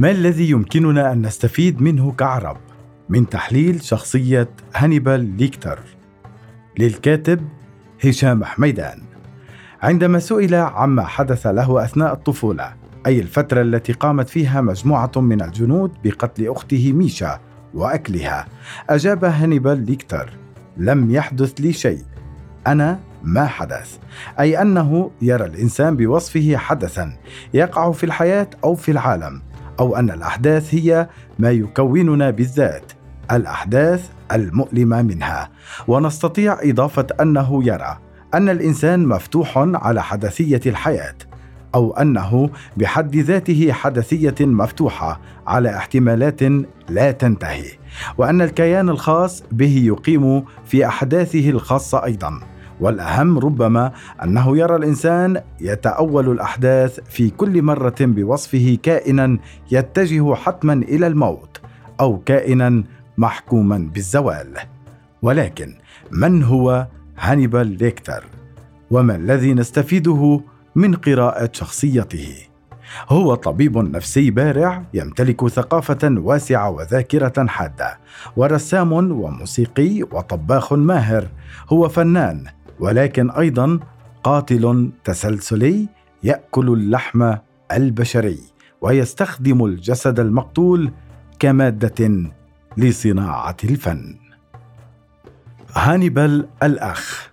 ما الذي يمكننا أن نستفيد منه كعرب؟ من تحليل شخصية هانيبال ليكتر. للكاتب هشام حميدان. عندما سئل عما حدث له أثناء الطفولة أي الفترة التي قامت فيها مجموعة من الجنود بقتل أخته ميشا وأكلها أجاب هانيبال ليكتر لم يحدث لي شيء. أنا ما حدث. أي أنه يرى الإنسان بوصفه حدثا يقع في الحياة أو في العالم. أو أن الأحداث هي ما يكوننا بالذات الأحداث المؤلمة منها. ونستطيع إضافة أنه يرى أن الإنسان مفتوح على حدثية الحياة أو أنه بحد ذاته حدثية مفتوحة على احتمالات لا تنتهي. وأن الكيان الخاص به يقيم في أحداثه الخاصة أيضا. والأهم ربما أنه يرى الإنسان يتأول الأحداث في كل مرة بوصفه كائنا يتجه حتما إلى الموت أو كائنا محكوما بالزوال. ولكن من هو هانيبال ليكتر وما الذي نستفيده من قراءة شخصيته؟ هو طبيب نفسي بارع يمتلك ثقافة واسعة وذاكرة حادة ورسام وموسيقي وطباخ ماهر هو فنان ولكن أيضا قاتل تسلسلي يأكل اللحم البشري ويستخدم الجسد المقتول كمادة لصناعة الفن. هانيبال الأخ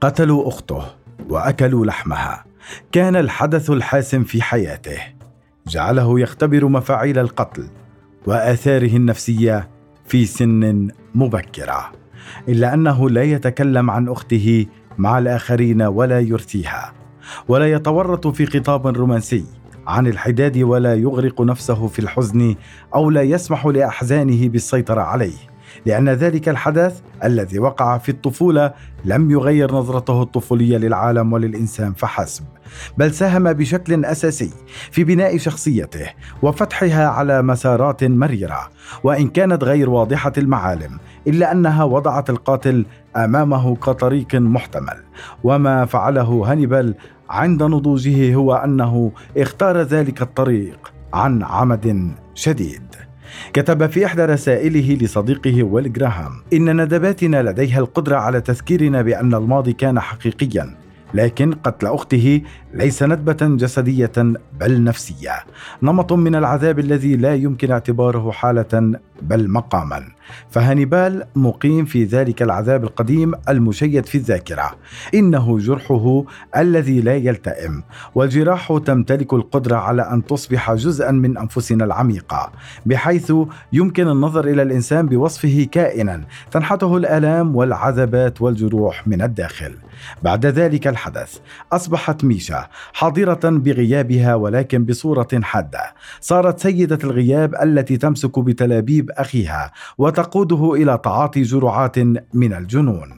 قتلوا أخته وأكلوا لحمها. كان الحدث الحاسم في حياته. جعله يختبر مفاعيل القتل وآثاره النفسية في سن مبكرة. إلا أنه لا يتكلم عن أخته مع الآخرين ولا يرثيها ولا يتورط في خطاب رومانسي عن الحداد ولا يغرق نفسه في الحزن أو لا يسمح لأحزانه بالسيطرة عليه. لأن ذلك الحدث الذي وقع في الطفولة لم يغير نظرته الطفولية للعالم وللإنسان فحسب بل ساهم بشكل أساسي في بناء شخصيته وفتحها على مسارات مريرة وإن كانت غير واضحة المعالم إلا أنها وضعت القاتل أمامه كطريق محتمل. وما فعله هانيبال عند نضوجه هو أنه اختار ذلك الطريق عن عمد شديد. كتب في إحدى رسائله لصديقه ويل جراهام إن ندباتنا لديها القدرة على تذكيرنا بأن الماضي كان حقيقيا لكن قتل أخته ليس ندبة جسدية بل نفسية. نمط من العذاب الذي لا يمكن اعتباره حالة بل مقاما. فهانيبال مقيم في ذلك العذاب القديم المشيد في الذاكرة. إنه جرحه الذي لا يلتئم والجراح تمتلك القدرة على أن تصبح جزءا من أنفسنا العميقة بحيث يمكن النظر إلى الإنسان بوصفه كائنا تنحته الآلام والعذابات والجروح من الداخل. بعد ذلك الحدث أصبحت ميشا حاضرة بغيابها ولكن بصورة حادة. صارت سيدة الغياب التي تمسك بتلابيب أخيها وتقوده إلى تعاطي جرعات من الجنون.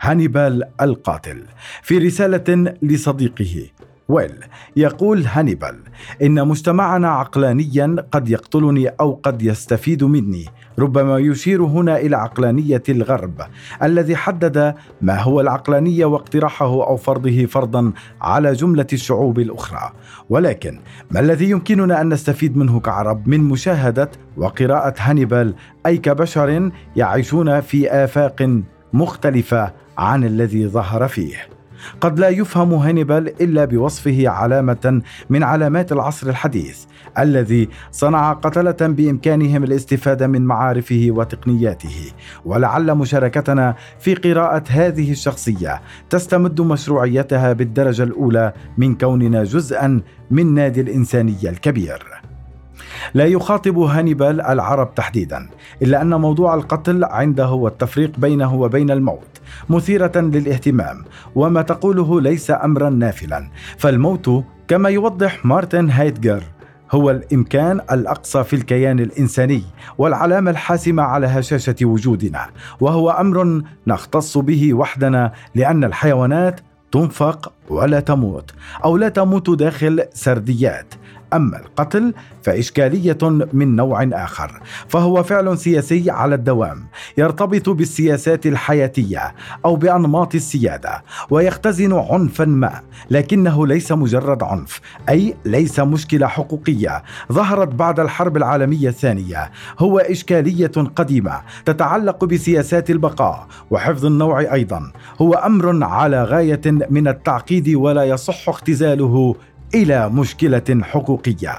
هانيبال القاتل في رسالة لصديقه ويل يقول هانيبال إن مجتمعنا عقلانيا قد يقتلني أو قد يستفيد مني ربما يشير هنا إلى عقلانية الغرب الذي حدد ما هو العقلانيه واقتراحه أو فرضه فرضا على جملة الشعوب الأخرى ولكن ما الذي يمكننا أن نستفيد منه كعرب من مشاهدة وقراءة هانيبال أي كبشر يعيشون في آفاق مختلفة عن الذي ظهر فيه؟ قد لا يفهم هانيبال إلا بوصفه علامة من علامات العصر الحديث الذي صنع قتلة بإمكانهم الاستفادة من معارفه وتقنياته. ولعل مشاركتنا في قراءة هذه الشخصية تستمد مشروعيتها بالدرجة الأولى من كوننا جزءا من نادي الإنسانية الكبير. لا يخاطب هانيبال العرب تحديدا إلا أن موضوع القتل عنده والتفريق بينه وبين الموت مثيرة للاهتمام وما تقوله ليس امرا نافلا. فالموت كما يوضح مارتن هايدجر هو الإمكان الأقصى في الكيان الإنساني والعلامة الحاسمة على هشاشة وجودنا وهو أمر نختص به وحدنا لأن الحيوانات تنفق ولا تموت أو لا تموت داخل سرديات. أما القتل فإشكالية من نوع آخر فهو فعل سياسي على الدوام يرتبط بالسياسات الحياتية أو بأنماط السيادة ويختزن عنفا ما لكنه ليس مجرد عنف أي ليس مشكلة حقوقية. ظهرت بعد الحرب العالمية الثانية هو إشكالية قديمة تتعلق بسياسات البقاء وحفظ النوع أيضا هو أمر على غاية من التعقيد ولا يصح اختزاله إلى مشكلة حقوقية.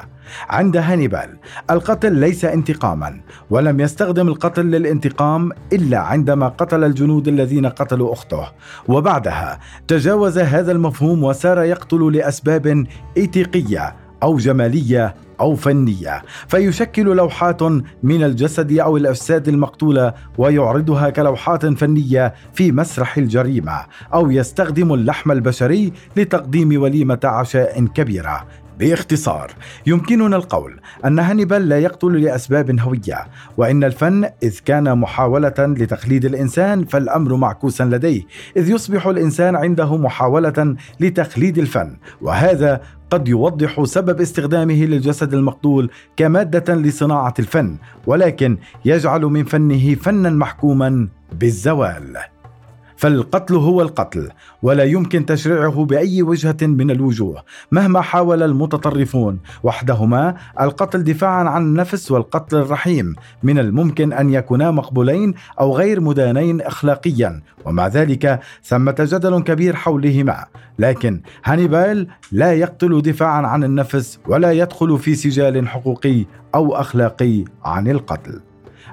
عند هانيبال القتل ليس انتقاما ولم يستخدم القتل للانتقام إلا عندما قتل الجنود الذين قتلوا أخته. وبعدها تجاوز هذا المفهوم وسار يقتل لأسباب إيتيقية أو جمالية أو فنية فيشكل لوحات من الجسد أو الاجساد المقتولة ويعرضها كلوحات فنية في مسرح الجريمة أو يستخدم اللحم البشري لتقديم وليمة عشاء كبيرة. باختصار. يمكننا القول أن هانيبال لا يقتل لأسباب هوية وإن الفن إذ كان محاولة لتخليد الإنسان فالأمر معكوسا لديه إذ يصبح الإنسان عنده محاولة لتخليد الفن وهذا قد يوضح سبب استخدامه للجسد المقتول كمادة لصناعة الفن ولكن يجعل من فنه فنا محكوما بالزوال. فالقتل هو القتل ولا يمكن تشريعه بأي وجهة من الوجوه مهما حاول المتطرفون. وحدهما القتل دفاعا عن النفس والقتل الرحيم من الممكن أن يكونا مقبولين أو غير مدانين اخلاقيا. ومع ذلك ثمة جدل كبير حولهما. لكن هانيبال لا يقتل دفاعا عن النفس ولا يدخل في سجال حقوقي أو أخلاقي عن القتل.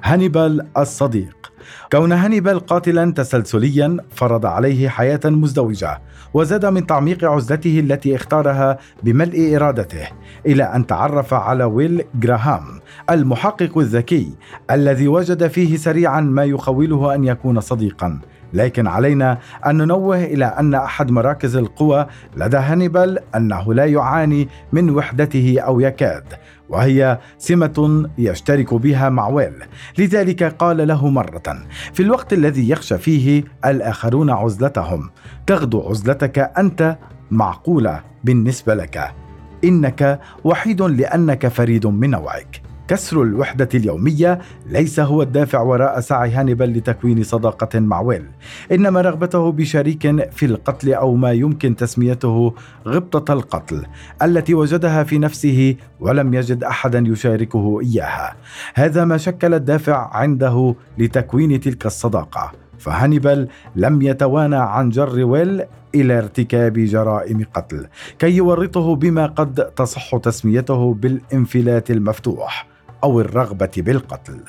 هانيبال الصديق. كون هانيبال قاتلا تسلسليا فرض عليه حياة مزدوجة وزاد من تعميق عزلته التي اختارها بملء إرادته إلى أن تعرف على ويل جراهام المحقق الذكي الذي وجد فيه سريعا ما يخوله أن يكون صديقا. لكن علينا أن ننوه إلى أن أحد مراكز القوى لدى هانيبال أنه لا يعاني من وحدته أو يكاد. وهي سمة يشترك بها مع ويل لذلك قال له مرة في الوقت الذي يخشى فيه الآخرون عزلتهم تغدو عزلتك أنت معقولة بالنسبة لك. إنك وحيد لأنك فريد من نوعك كسر الوحدة اليومية ليس هو الدافع وراء سعي هانيبال لتكوين صداقة مع ويل، إنما رغبته بشريك في القتل أو ما يمكن تسميته غبطة القتل التي وجدها في نفسه ولم يجد أحدا يشاركه إياها. هذا ما شكل الدافع عنده لتكوين تلك الصداقة. فهانيبال لم يتوانى عن جر ويل إلى ارتكاب جرائم قتل كي يورطه بما قد تصح تسميته بالانفلات المفتوح أو الرغبة بالقتل.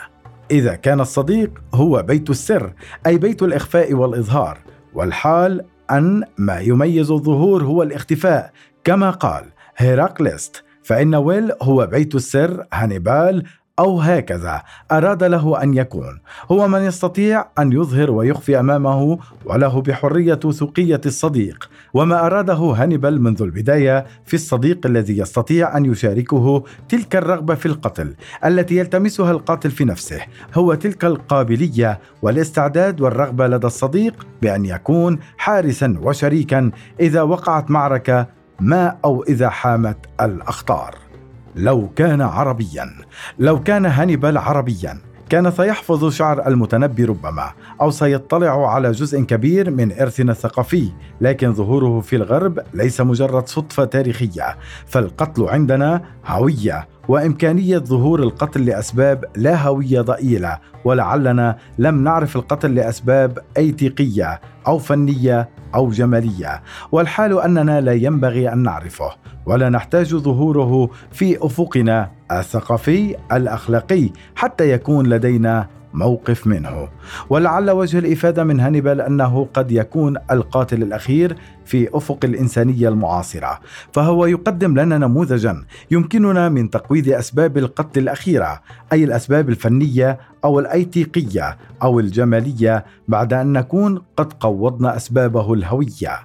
إذا كان الصديق هو بيت السر أي بيت الإخفاء والإظهار والحال أن ما يميز الظهور هو الاختفاء. كما قال هيراقلست فإن ويل هو بيت السر هانيبال أو هكذا أراد له أن يكون. هو من يستطيع أن يظهر ويخفي أمامه وله بحرية سوقية الصديق. وما أراده هانيبال منذ البداية في الصديق الذي يستطيع أن يشاركه تلك الرغبة في القتل التي يلتمسها القاتل في نفسه. هو تلك القابلية والاستعداد والرغبة لدى الصديق بأن يكون حارسا وشريكا إذا وقعت معركة ما أو إذا حامت الأخطار. لو كان عربيا لو كان هانيبال عربيا كان سيحفظ شعر المتنبي ربما أو سيطلع على جزء كبير من إرثنا الثقافي لكن ظهوره في الغرب ليس مجرد صدفة تاريخية فالقتل عندنا هوية وإمكانية ظهور القتل لأسباب لا هوية ضئيلة ولعلنا لم نعرف القتل لأسباب أيتيقية أو فنية أو جمالية. والحال أننا لا ينبغي أن نعرفه ولا نحتاج ظهوره في أفقنا الثقافي الأخلاقي حتى يكون لدينا موقف منه. ولعل وجه الإفادة من هانيبال أنه قد يكون القاتل الأخير في أفق الإنسانية المعاصرة فهو يقدم لنا نموذجا يمكننا من تقويض أسباب القتل الأخيرة أي الأسباب الفنية أو الأيتيقية أو الجمالية بعد أن نكون قد قوضنا أسبابه الهوية.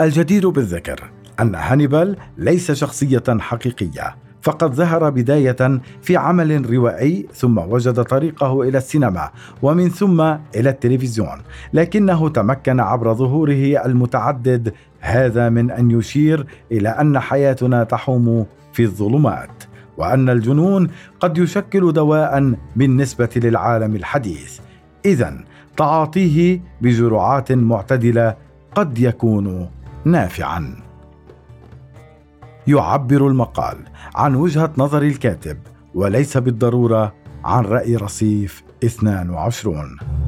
الجدير بالذكر أن هانيبال ليس شخصية حقيقية فقد ظهر بداية في عمل روائي ثم وجد طريقه إلى السينما ومن ثم إلى التلفزيون لكنه تمكن عبر ظهوره المتعدد هذا من أن يشير إلى أن حياتنا تحوم في الظلمات وأن الجنون قد يشكل دواء بالنسبة للعالم الحديث. اذا تعاطيه بجرعات معتدلة قد يكون نافعا. يعبر المقال عن وجهة نظر الكاتب وليس بالضرورة عن رأي رصيف 22